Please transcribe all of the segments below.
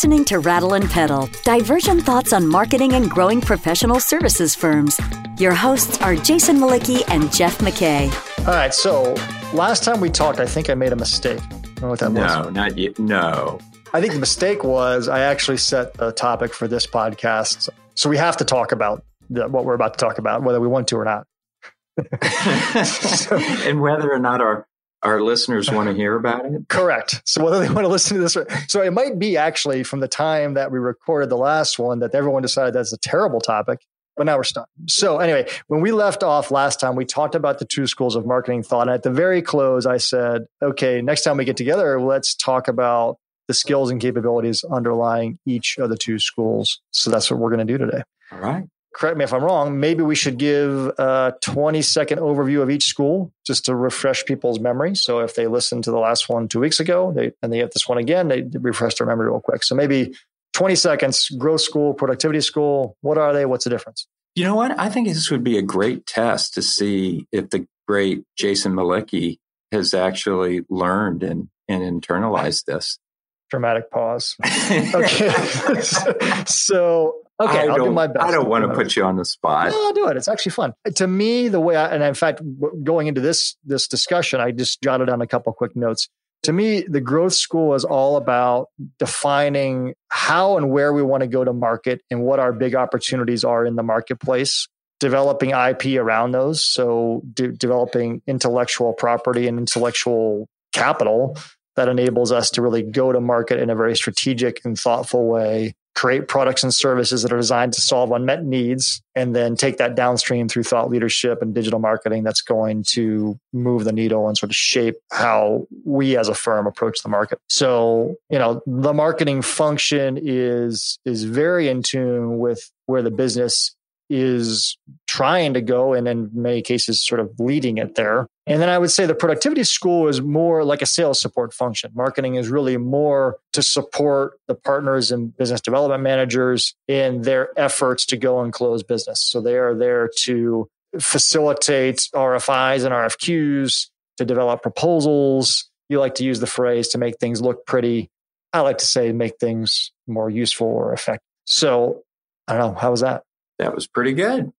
listening to Rattle and Pedal, Diversion thoughts on marketing and growing professional services firms. Your hosts are Jason Mlicki and Jeff McKay. All right, so last time we talked, I think I made a mistake. I don't know what that no, was. No, not yet. No. I think the mistake was I actually set a topic for this podcast. So we have to talk about the, what we're about to talk about, whether we want to or not. and whether or not our our listeners want to hear about it? Correct. So whether they want to listen to this, or, so it might be actually from the time that we recorded the last one that everyone decided that's a terrible topic, but now we're stuck. So anyway, when we left off last time, we talked about the two schools of marketing thought. And at the very close, I said, okay, next time we get together, let's talk about the skills and capabilities underlying each of the two schools. So that's what we're going to do today. All right correct me if I'm wrong, maybe we should give a 20 second overview of each school just to refresh people's memory. So if they listened to the last one two weeks ago they, and they get this one again, they refresh their memory real quick. So maybe 20 seconds, growth school, productivity school. What are they? What's the difference? You know what? I think this would be a great test to see if the great Jason Mlicki has actually learned and, and internalized this. Dramatic pause. okay. so Okay, I will do my best. I don't want to put you on the spot. No, I'll do it. It's actually fun. To me, the way I, and in fact, going into this, this discussion, I just jotted down a couple quick notes. To me, the growth school is all about defining how and where we want to go to market and what our big opportunities are in the marketplace, developing IP around those. So de- developing intellectual property and intellectual capital that enables us to really go to market in a very strategic and thoughtful way create products and services that are designed to solve unmet needs and then take that downstream through thought leadership and digital marketing that's going to move the needle and sort of shape how we as a firm approach the market. So you know the marketing function is is very in tune with where the business is trying to go and in many cases sort of leading it there. And then I would say the productivity school is more like a sales support function. Marketing is really more to support the partners and business development managers in their efforts to go and close business. So they are there to facilitate RFIs and RFQs, to develop proposals. You like to use the phrase to make things look pretty. I like to say make things more useful or effective. So I don't know. How was that? That was pretty good.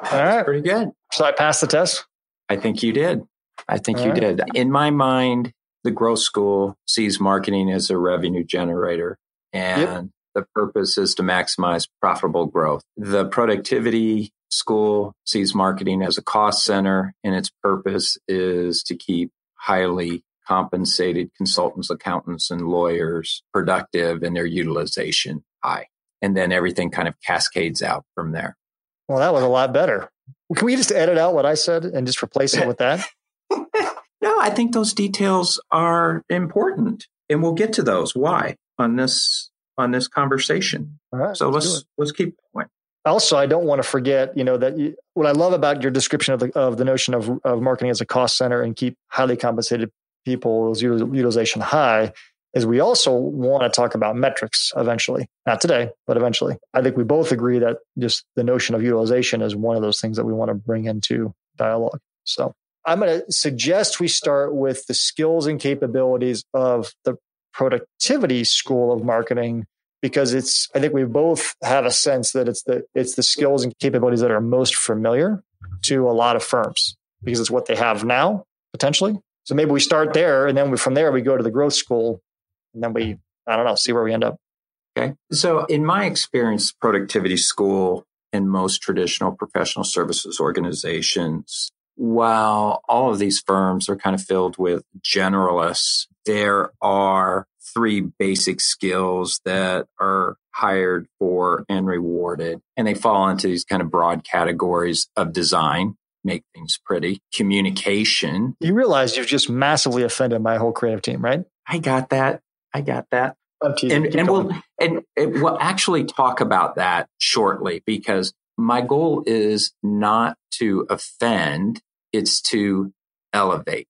That All right. Pretty good. So I passed the test? I think you did. I think All you right. did. In my mind, the growth school sees marketing as a revenue generator and yep. the purpose is to maximize profitable growth. The productivity school sees marketing as a cost center and its purpose is to keep highly compensated consultants, accountants, and lawyers productive and their utilization high and then everything kind of cascades out from there. Well, that was a lot better. Can we just edit out what I said and just replace it with that? no, I think those details are important, and we'll get to those. Why on this on this conversation? All right. So let's let's, let's keep going. Also, I don't want to forget, you know, that you, what I love about your description of the of the notion of of marketing as a cost center and keep highly compensated people's utilization high is we also want to talk about metrics eventually. Not today, but eventually. I think we both agree that just the notion of utilization is one of those things that we want to bring into dialogue. So I'm going to suggest we start with the skills and capabilities of the productivity school of marketing because it's I think we both have a sense that it's the it's the skills and capabilities that are most familiar to a lot of firms because it's what they have now potentially. So maybe we start there and then we, from there we go to the growth school and then we, I don't know, see where we end up. Okay. So, in my experience, productivity school in most traditional professional services organizations, while all of these firms are kind of filled with generalists, there are three basic skills that are hired for and rewarded. And they fall into these kind of broad categories of design, make things pretty, communication. You realize you've just massively offended my whole creative team, right? I got that. I got that. And, and we'll and, and we'll actually talk about that shortly because my goal is not to offend; it's to elevate.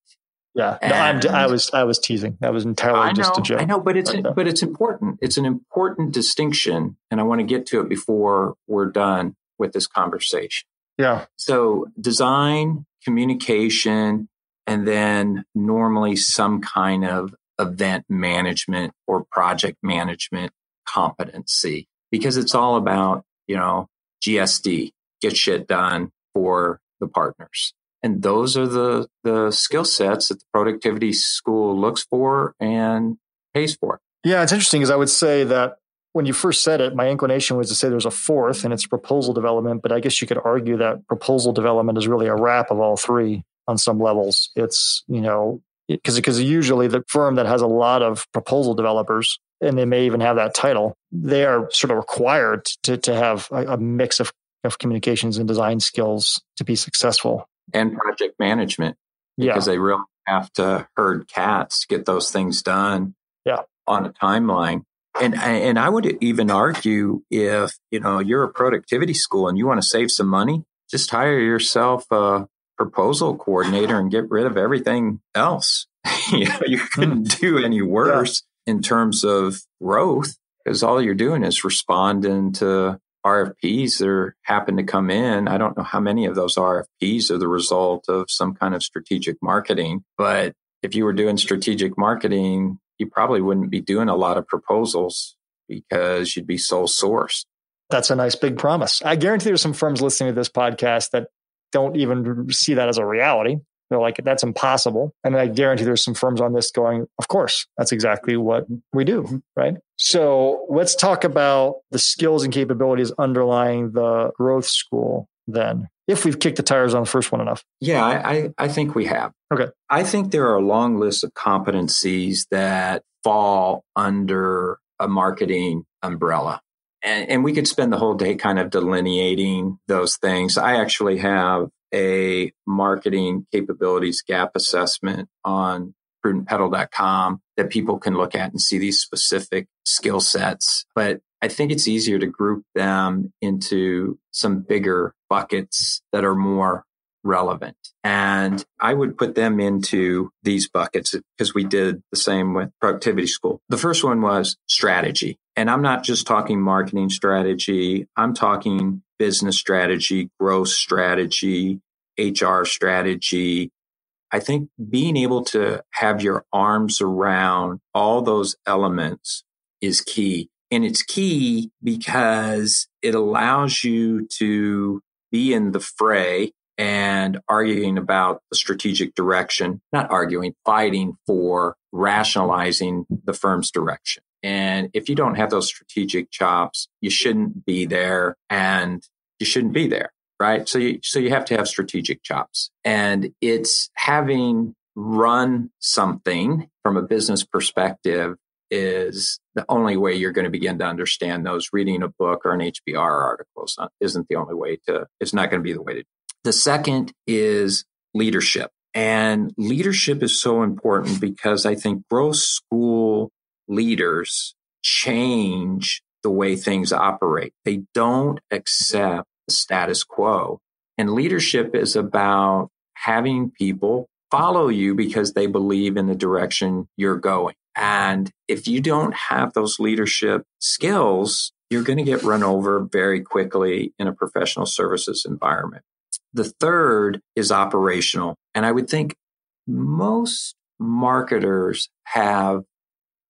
Yeah, no, i was I was teasing. That was entirely know, just a joke. I know, but it's right uh, but it's important. It's an important distinction, and I want to get to it before we're done with this conversation. Yeah. So design, communication, and then normally some kind of event management or project management competency because it's all about, you know, GSD, get shit done for the partners. And those are the, the skill sets that the productivity school looks for and pays for. Yeah, it's interesting because I would say that when you first said it, my inclination was to say there's a fourth and it's proposal development, but I guess you could argue that proposal development is really a wrap of all three on some levels. It's, you know, because because usually the firm that has a lot of proposal developers and they may even have that title, they are sort of required to to have a, a mix of of communications and design skills to be successful and project management because yeah. they really have to herd cats, get those things done yeah. on a timeline. And and I would even argue if you know you're a productivity school and you want to save some money, just hire yourself a proposal coordinator and get rid of everything else. you know, you couldn't hmm. do any worse yeah. in terms of growth because all you're doing is responding to RFPs that are, happen to come in. I don't know how many of those RFPs are the result of some kind of strategic marketing, but if you were doing strategic marketing, you probably wouldn't be doing a lot of proposals because you'd be sole sourced. That's a nice big promise. I guarantee there's some firms listening to this podcast that don't even see that as a reality. They're like, that's impossible. And I guarantee there's some firms on this going, of course, that's exactly what we do. Right. So let's talk about the skills and capabilities underlying the growth school then, if we've kicked the tires on the first one enough. Yeah, I, I think we have. Okay. I think there are a long list of competencies that fall under a marketing umbrella. And, and we could spend the whole day kind of delineating those things. I actually have a marketing capabilities gap assessment on prudentpedal.com that people can look at and see these specific skill sets. But I think it's easier to group them into some bigger buckets that are more relevant. And I would put them into these buckets because we did the same with productivity school. The first one was strategy. And I'm not just talking marketing strategy. I'm talking business strategy, growth strategy, HR strategy. I think being able to have your arms around all those elements is key. And it's key because it allows you to be in the fray and arguing about the strategic direction, not arguing, fighting for rationalizing the firm's direction. And if you don't have those strategic chops, you shouldn't be there and you shouldn't be there. Right. So you, so you have to have strategic chops and it's having run something from a business perspective is the only way you're going to begin to understand those. Reading a book or an HBR article isn't the only way to, it's not going to be the way to. The second is leadership. And leadership is so important because I think growth school leaders change the way things operate. They don't accept the status quo. And leadership is about having people follow you because they believe in the direction you're going. And if you don't have those leadership skills, you're going to get run over very quickly in a professional services environment. The third is operational. And I would think most marketers have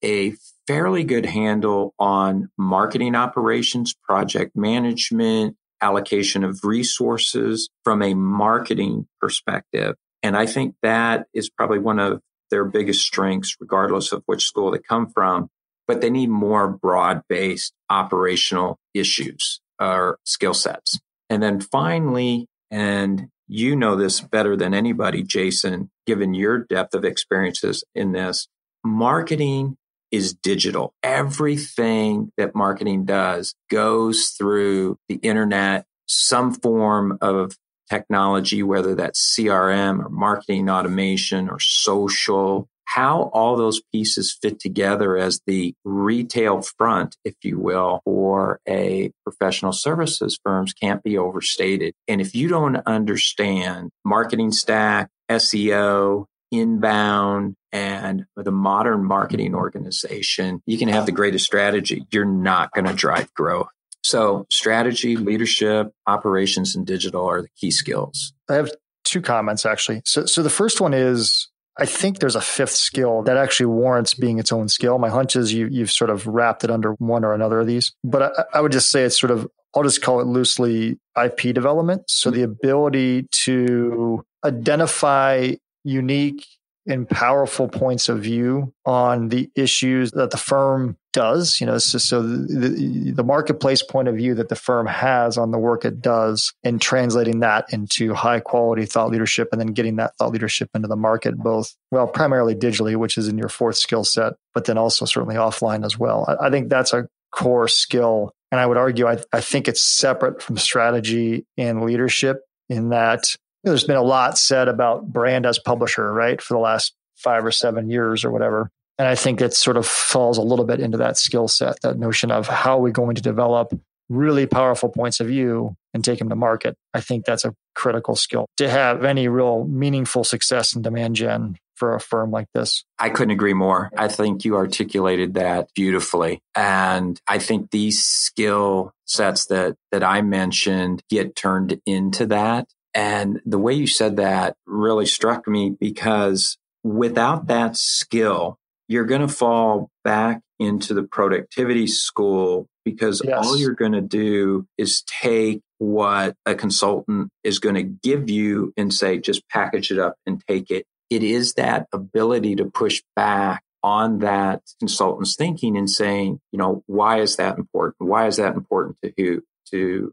a fairly good handle on marketing operations, project management, allocation of resources from a marketing perspective. And I think that is probably one of their biggest strengths, regardless of which school they come from. But they need more broad based operational issues or skill sets. And then finally, and you know this better than anybody, Jason, given your depth of experiences in this, marketing is digital. Everything that marketing does goes through the internet, some form of technology, whether that's CRM or marketing automation or social, how all those pieces fit together as the retail front, if you will, for a professional services firms can't be overstated. And if you don't understand marketing stack, SEO, inbound and with a modern marketing organization, you can have the greatest strategy. You're not going to drive growth. So strategy, leadership, operations, and digital are the key skills. I have two comments actually. So, so the first one is I think there's a fifth skill that actually warrants being its own skill. My hunch is you, you've sort of wrapped it under one or another of these, but I, I would just say it's sort of, I'll just call it loosely IP development. So mm-hmm. the ability to identify unique and powerful points of view on the issues that the firm does. You know, so, so the, the, marketplace point of view that the firm has on the work it does and translating that into high quality thought leadership and then getting that thought leadership into the market, both, well, primarily digitally, which is in your fourth skill set, but then also certainly offline as well. I, I think that's a core skill. And I would argue, I, I think it's separate from strategy and leadership in that there's been a lot said about brand as publisher, right, for the last five or seven years or whatever. And I think it sort of falls a little bit into that skill set, that notion of how are we going to develop really powerful points of view and take them to market. I think that's a critical skill to have any real meaningful success in demand gen for a firm like this. I couldn't agree more. I think you articulated that beautifully. And I think these skill sets that that I mentioned get turned into that. And the way you said that really struck me because without that skill, you're going to fall back into the productivity school because yes. all you're going to do is take what a consultant is going to give you and say, just package it up and take it. It is that ability to push back on that consultant's thinking and saying, you know, why is that important? Why is that important to who? To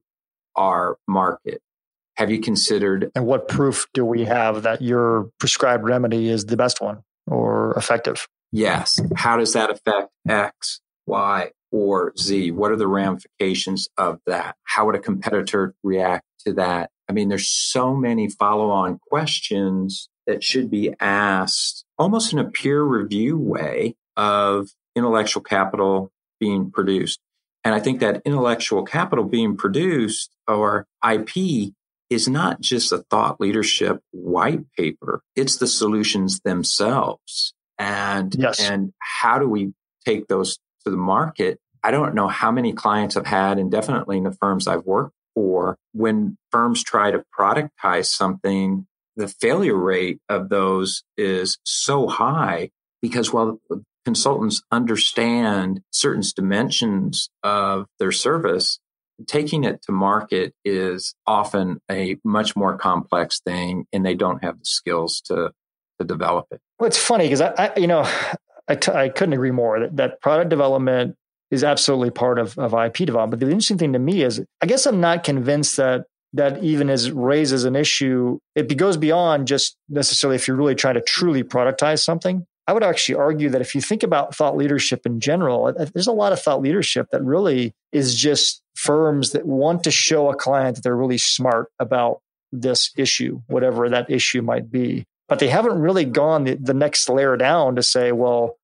our market? Have you considered? And what proof do we have that your prescribed remedy is the best one or effective? Yes. How does that affect X, Y, or Z? What are the ramifications of that? How would a competitor react to that? I mean, there's so many follow on questions that should be asked almost in a peer review way of intellectual capital being produced. And I think that intellectual capital being produced or IP is not just a thought leadership white paper. It's the solutions themselves. And, yes. and how do we take those to the market? I don't know how many clients I've had and definitely in the firms I've worked for when firms try to productize something, the failure rate of those is so high because while consultants understand certain dimensions of their service, taking it to market is often a much more complex thing and they don't have the skills to to develop it. Well it's funny because I, I, you know I, t- I couldn't agree more that, that product development is absolutely part of, of ip development. But the interesting thing to me is i guess i'm not convinced that that even is raises an issue it goes beyond just necessarily if you're really trying to truly productize something. I would actually argue that if you think about thought leadership in general, there's a lot of thought leadership that really is just firms that want to show a client that they're really smart about this issue, whatever that issue might be. But they haven't really gone the, the next layer down to say, well,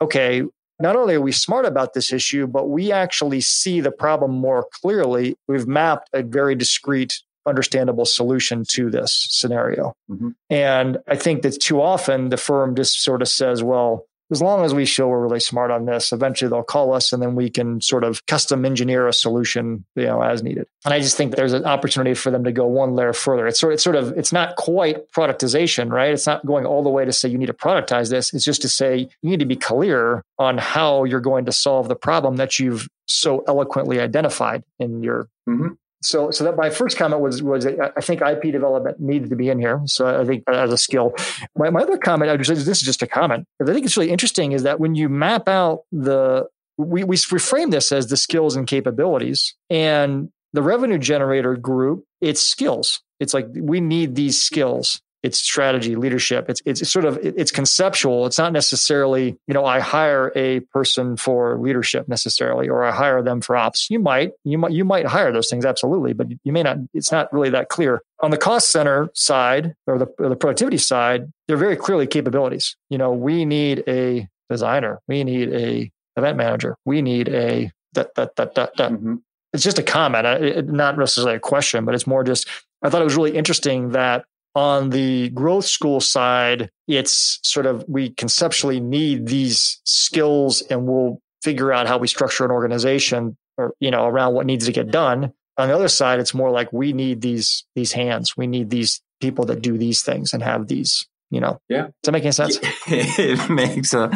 okay, not only are we smart about this issue, but we actually see the problem more clearly. We've mapped a very discrete understandable solution to this scenario. Mm-hmm. And I think that too often the firm just sort of says, well, as long as we show we're really smart on this, eventually they'll call us and then we can sort of custom engineer a solution, you know, as needed. And I just think there's an opportunity for them to go one layer further. It's sort of, it's sort of, it's not quite productization, right? It's not going all the way to say you need to productize this. It's just to say you need to be clear on how you're going to solve the problem that you've so eloquently identified in your mm-hmm so so that my first comment was was I think IP development needed to be in here. So I think as a skill. My, my other comment, I just this is just a comment. I think it's really interesting is that when you map out the we we reframe this as the skills and capabilities and the revenue generator group, it's skills. It's like we need these skills it's strategy, leadership. It's it's sort of it's conceptual. It's not necessarily you know I hire a person for leadership necessarily, or I hire them for ops. You might you might you might hire those things absolutely, but you may not. It's not really that clear on the cost center side or the or the productivity side. They're very clearly capabilities. You know, we need a designer. We need a event manager. We need a that that that that. that. Mm-hmm. It's just a comment, not necessarily a question, but it's more just I thought it was really interesting that on the growth school side, it's sort of we conceptually need these skills and we'll figure out how we structure an organization or, you know, around what needs to get mm-hmm. done. On the other side, it's more like we need these, these hands. We need these people that do these things and have these, you know? Yeah. Does that make any sense? it makes a,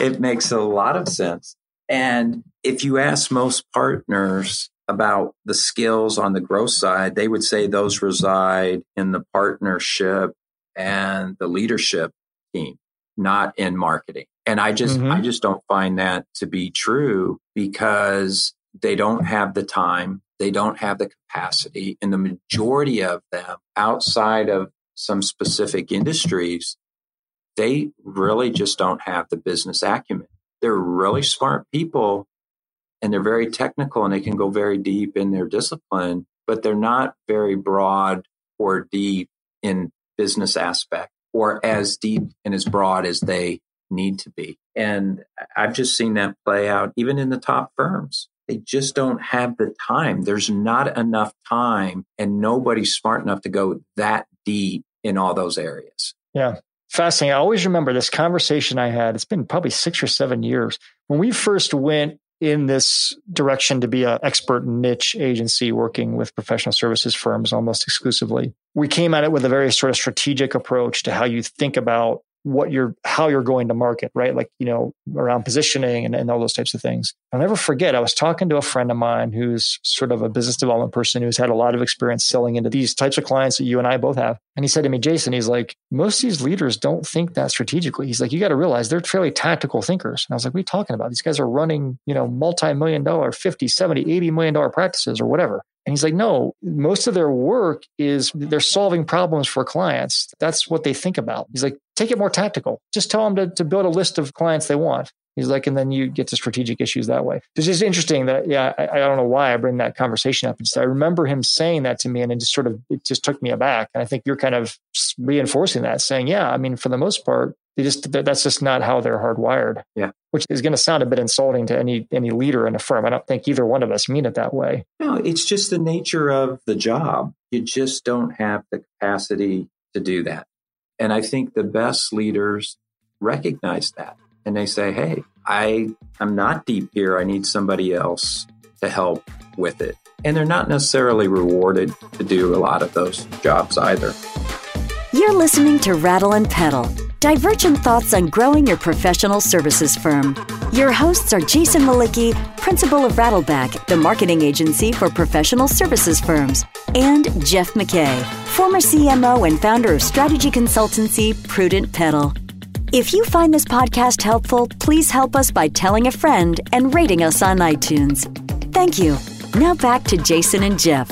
it makes a lot of sense. And if you ask most partners about the skills on the growth side, they would say those reside in the partnership and the leadership team, not in marketing. And I just, mm-hmm. I just don't find that to be true because they don't have the time. They don't have the capacity. And the majority of them outside of some specific industries, they really just don't have the business acumen. They're really smart people and they're very technical and they can go very deep in their discipline, but they're not very broad or deep in business aspect or as deep and as broad as they need to be. And I've just seen that play out even in the top firms. They just don't have the time. There's not enough time and nobody's smart enough to go that deep in all those areas. Yeah. Fascinating. I always remember this conversation I had. It's been probably six or seven years when we first went in this direction to be an expert niche agency working with professional services firms almost exclusively. We came at it with a very sort of strategic approach to how you think about what you're how you're going to market right? Like you know around positioning and, and all those types of things. I'll never forget i was talking to a friend of mine who's sort of a business development person who's had a lot of experience selling into these types of clients that you and i both have. And he said to me jason he's like most of these leaders don't think that strategically. He's like you got to realize they're fairly tactical thinkers. And i was like what are you talking about? These guys are running you know multi-million dollar 50 70 80 million dollar practices or whatever and he's like, no, most of their work is they're solving problems for clients. That's what they think about. He's like, take it more tactical. Just tell them to, to build a list of clients they want. He's like, and then you get to strategic issues that way. It's just interesting that, yeah, I, I, don't know why I bring that conversation up. Just, I remember him saying that to me and it just sort of, it just took me aback. And I think you're kind of reinforcing that, saying, yeah, I mean, for the most part, they just, that's just not how they're hardwired. Yeah. Which is going to sound a bit insulting to any, any leader in a firm. I don't think either one of us mean it that way. No, it's just the nature of the job. You just don't have the capacity to do that. And I think the best leaders recognize that and they say, Hey, I am not deep here. I need somebody else to help with it. And they're not necessarily rewarded to do a lot of those jobs either. You're listening to Rattle and Pedal, divergent thoughts on growing your professional services firm. Your hosts are Jason Mlicki, principal of Rattleback, the marketing agency for professional services firms, and Jeff McKay, former CMO and founder of strategy consultancy Prudent Pedal. If you find this podcast helpful, please help us by telling a friend and rating us on iTunes. Thank you. Now back to Jason and Jeff.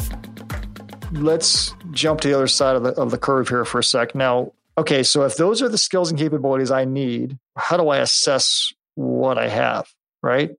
Let's jump to the other side of the, of the curve here for a sec. Now, okay, so if those are the skills and capabilities I need, how do I assess what I have, right?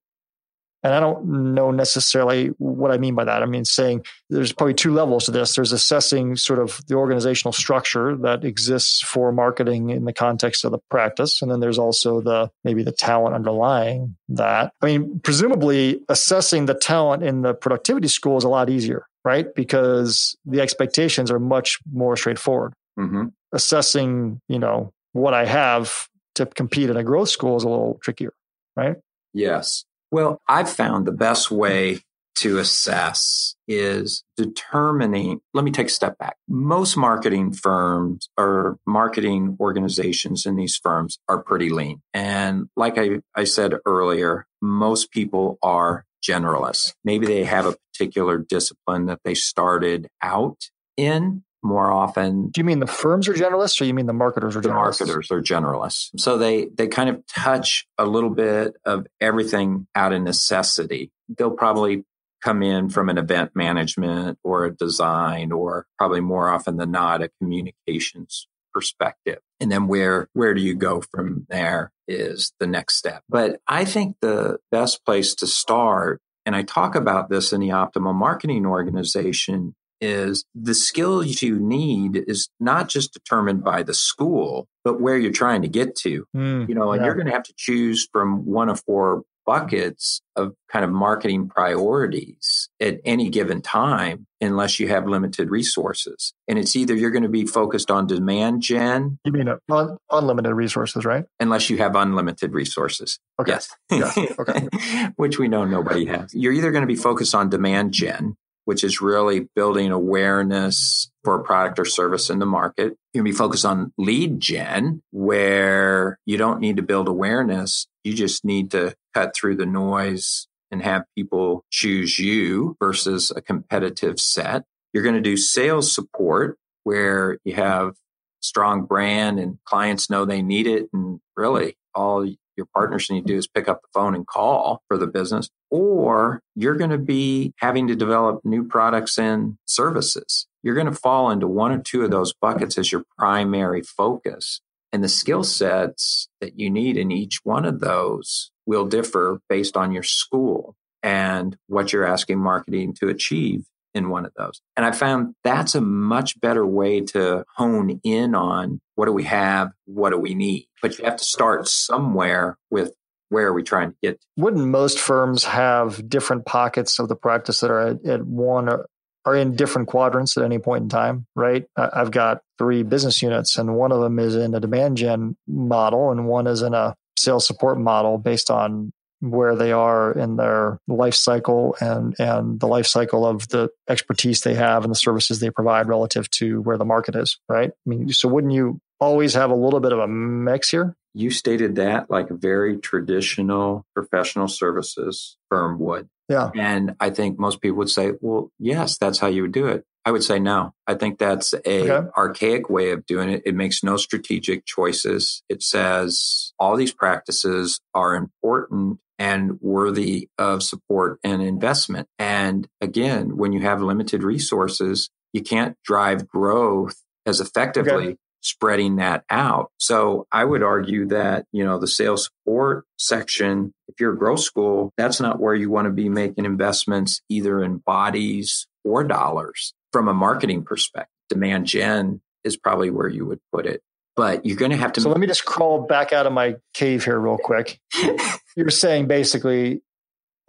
And I don't know necessarily what I mean by that. I mean, saying there's probably two levels to this. There's assessing sort of the organizational structure that exists for marketing in the context of the practice. And then there's also the maybe the talent underlying that. I mean, presumably assessing the talent in the productivity school is a lot easier, right? Because the expectations are much more straightforward. Mm-hmm. Assessing, you know, what I have to compete in a growth school is a little trickier, right? Yes. Well, I've found the best way to assess is determining. Let me take a step back. Most marketing firms or marketing organizations in these firms are pretty lean. And like I, I said earlier, most people are generalists. Maybe they have a particular discipline that they started out in more often. Do you mean the firms are generalists or you mean the marketers are the generalists? marketers are generalists. So they, they kind of touch a little bit of everything out of necessity. They'll probably come in from an event management or a design or probably more often than not a communications perspective. And then where, where do you go from there is the next step. But I think the best place to start and I talk about this in the optimal marketing organization is the skills you need is not just determined by the school, but where you're trying to get to. Mm, you know, and yeah. you're going to have to choose from one of four buckets of kind of marketing priorities at any given time unless you have limited resources. And it's either you're going to be focused on demand gen. You mean un- unlimited resources, right? Unless you have unlimited resources. Okay. Yes. Okay. Which we know nobody has. You're either going to be focused on demand gen, which is really building awareness for a product or service in the market. Going to be focused on lead gen, where you don't need to build awareness. You just need to cut through the noise and have people choose you versus a competitive set. You're going to do sales support where you have strong brand and clients know they need it. And really all your partners need to do is pick up the phone and call for the business, or you're going to be having to develop new products and services. You're going to fall into one or two of those buckets as your primary focus. And the skill sets that you need in each one of those will differ based on your school and what you're asking marketing to achieve in one of those. And I found that's a much better way to hone in on what do we have, what do we need. But you have to start somewhere with where are we trying to get? Wouldn't most firms have different pockets of the practice that are at, at one or are in different quadrants at any point in time, right? I've got three business units, and one of them is in a demand gen model, and one is in a sales support model based on where they are in their life cycle and and the life cycle of the expertise they have and the services they provide relative to where the market is right i mean so wouldn't you always have a little bit of a mix here you stated that like a very traditional professional services firm would yeah and i think most people would say well yes that's how you would do it I would say no. I think that's a okay. archaic way of doing it. It makes no strategic choices. It says all these practices are important and worthy of support and investment. And again, when you have limited resources, you can't drive growth as effectively okay. Spreading that out. So I would argue that, you know, the sales support section, if you're a growth school, that's not where you want to be making investments either in bodies or dollars from a marketing perspective, demand gen is probably where you would put it. But you're going to have to. So let me just crawl back out of my cave here, real quick. you're saying basically,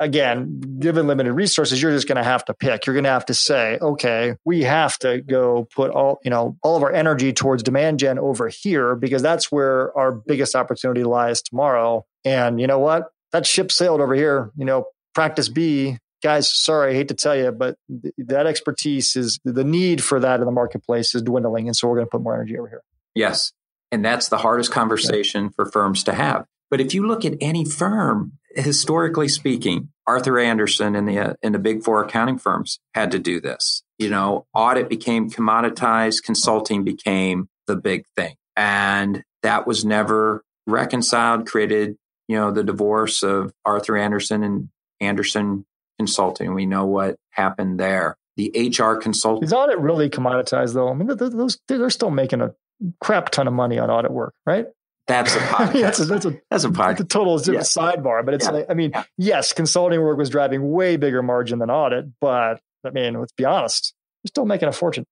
again, given limited resources, you're just going to have to pick. You're going to have to say, okay, we have to go put all, you know, all of our energy towards demand gen over here because that's where our biggest opportunity lies tomorrow. And you know what? That ship sailed over here. You know, practice B guys, sorry, I hate to tell you, but th- that expertise is the need for that in the marketplace is dwindling. And so we're going to put more energy over here. Yes. And that's the hardest conversation for firms to have. But if you look at any firm, historically speaking, Arthur Andersen and the uh, and the big four accounting firms had to do this. You know, audit became commoditized, consulting became the big thing, and that was never reconciled. Created, you know, the divorce of Arthur Andersen and Andersen consulting. We know what happened there. The HR consulting. Is audit really commoditized though? I mean, those they're still making a crap ton of money on audit work, right? That's a podcast. that's a that's a that's a, podcast. a total is yeah. sidebar, but it's yeah. like I mean, yes, consulting work was driving way bigger margin than audit, but I mean, let's be honest, they're still making a fortune.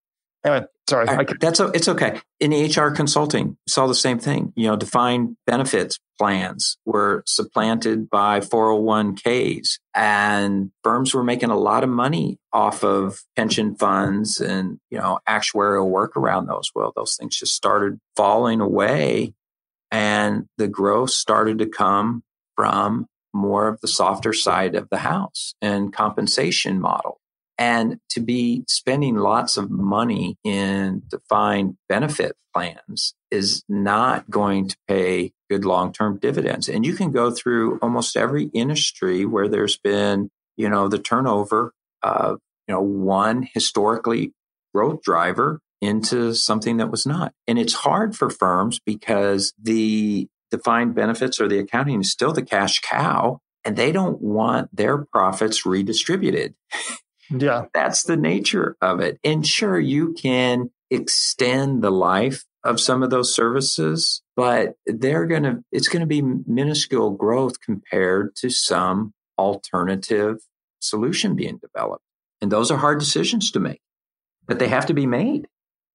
Anyway, sorry. Right, that's a, it's okay. In HR consulting, saw the same thing. You know, defined benefits plans were supplanted by 401ks, and firms were making a lot of money off of pension funds and you know actuarial work around those. Well, those things just started falling away, and the growth started to come from more of the softer side of the house and compensation model. And to be spending lots of money in defined benefit plans is not going to pay good long term dividends. And you can go through almost every industry where there's been, you know, the turnover of, you know, one historically growth driver into something that was not. And it's hard for firms because the defined benefits or the accounting is still the cash cow and they don't want their profits redistributed. Yeah. That's the nature of it. And sure, you can extend the life of some of those services, but they're going to, it's going to be minuscule growth compared to some alternative solution being developed. And those are hard decisions to make, but they have to be made.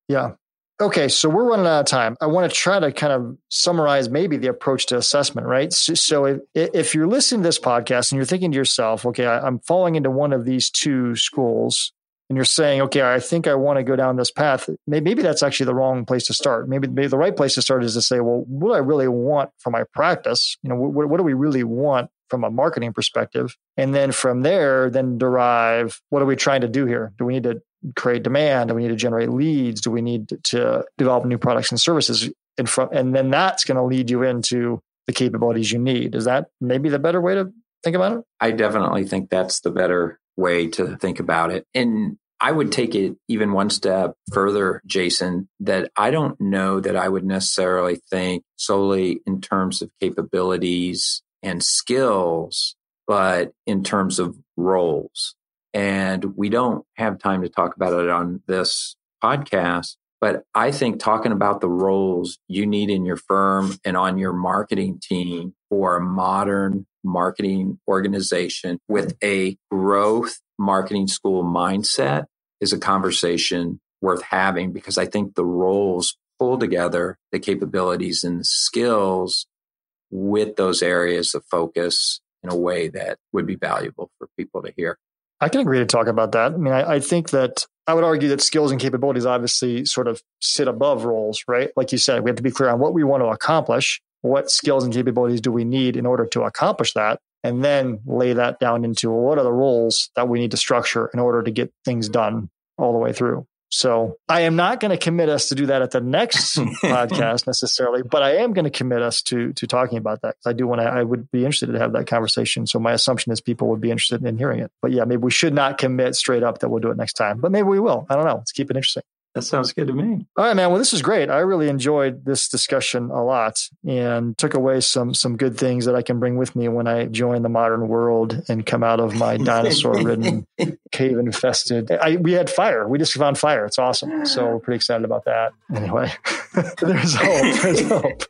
Yeah. Okay, so we're running out of time. I want to try to kind of summarize maybe the approach to assessment, right? So, so if, if you're listening to this podcast and you're thinking to yourself, okay, I, I'm falling into one of these two schools, and you're saying, okay, I think I want to go down this path, maybe, that's actually the wrong place to start. Maybe, maybe the right place to start is to say, well, what do I really want for my practice? You know, what, what do we really want from a marketing perspective. And then from there, then derive what are we trying to do here? Do we need to create demand? Do we need to generate leads? Do we need to develop new products and services? in front? and then that's going to lead you into the capabilities you need. Is that maybe the better way to think about it? I definitely think that's the better way to think about it. And I would take it even one step further, Jason, that I don't know that I would necessarily think solely in terms of capabilities and skills, but in terms of roles. And we don't have time to talk about it on this podcast, but I think talking about the roles you need in your firm and on your marketing team for a modern marketing organization with a growth marketing school mindset is a conversation worth having because I think the roles pull together the capabilities and the skills with those areas of focus in a way that would be valuable for people to hear. I can agree to talk about that. I mean, I, I, think that I would argue that skills and capabilities obviously sort of sit above roles, right? Like you said, we have to be clear on what we want to accomplish. What skills and capabilities do we need in order to accomplish that? and then lay that down into what are the roles that we need to structure in order to get things done all the way through. So I am not going to commit us to do that at the next podcast necessarily, but I am going to commit us to to talking about that. I do want to. I would be interested to have that conversation. So my assumption is people would be interested in hearing it. But yeah, maybe we should not commit straight up that we'll do it next time. But maybe we will. I don't know. Let's keep it interesting. That sounds good to me. All right, man. Well, this is great. I really enjoyed this discussion a lot and took away some some good things that I can bring with me when I join the modern world and come out of my dinosaur-ridden, cave-infested. I, we had fire. We just found fire. It's awesome. So we're pretty excited about that. Anyway, there's hope. There's hope.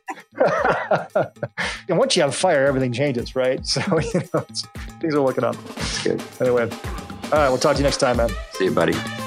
and once you have fire, everything changes, right? So you know, things are looking up. Good. Anyway, all right. We'll talk to you next time, man. See you, buddy.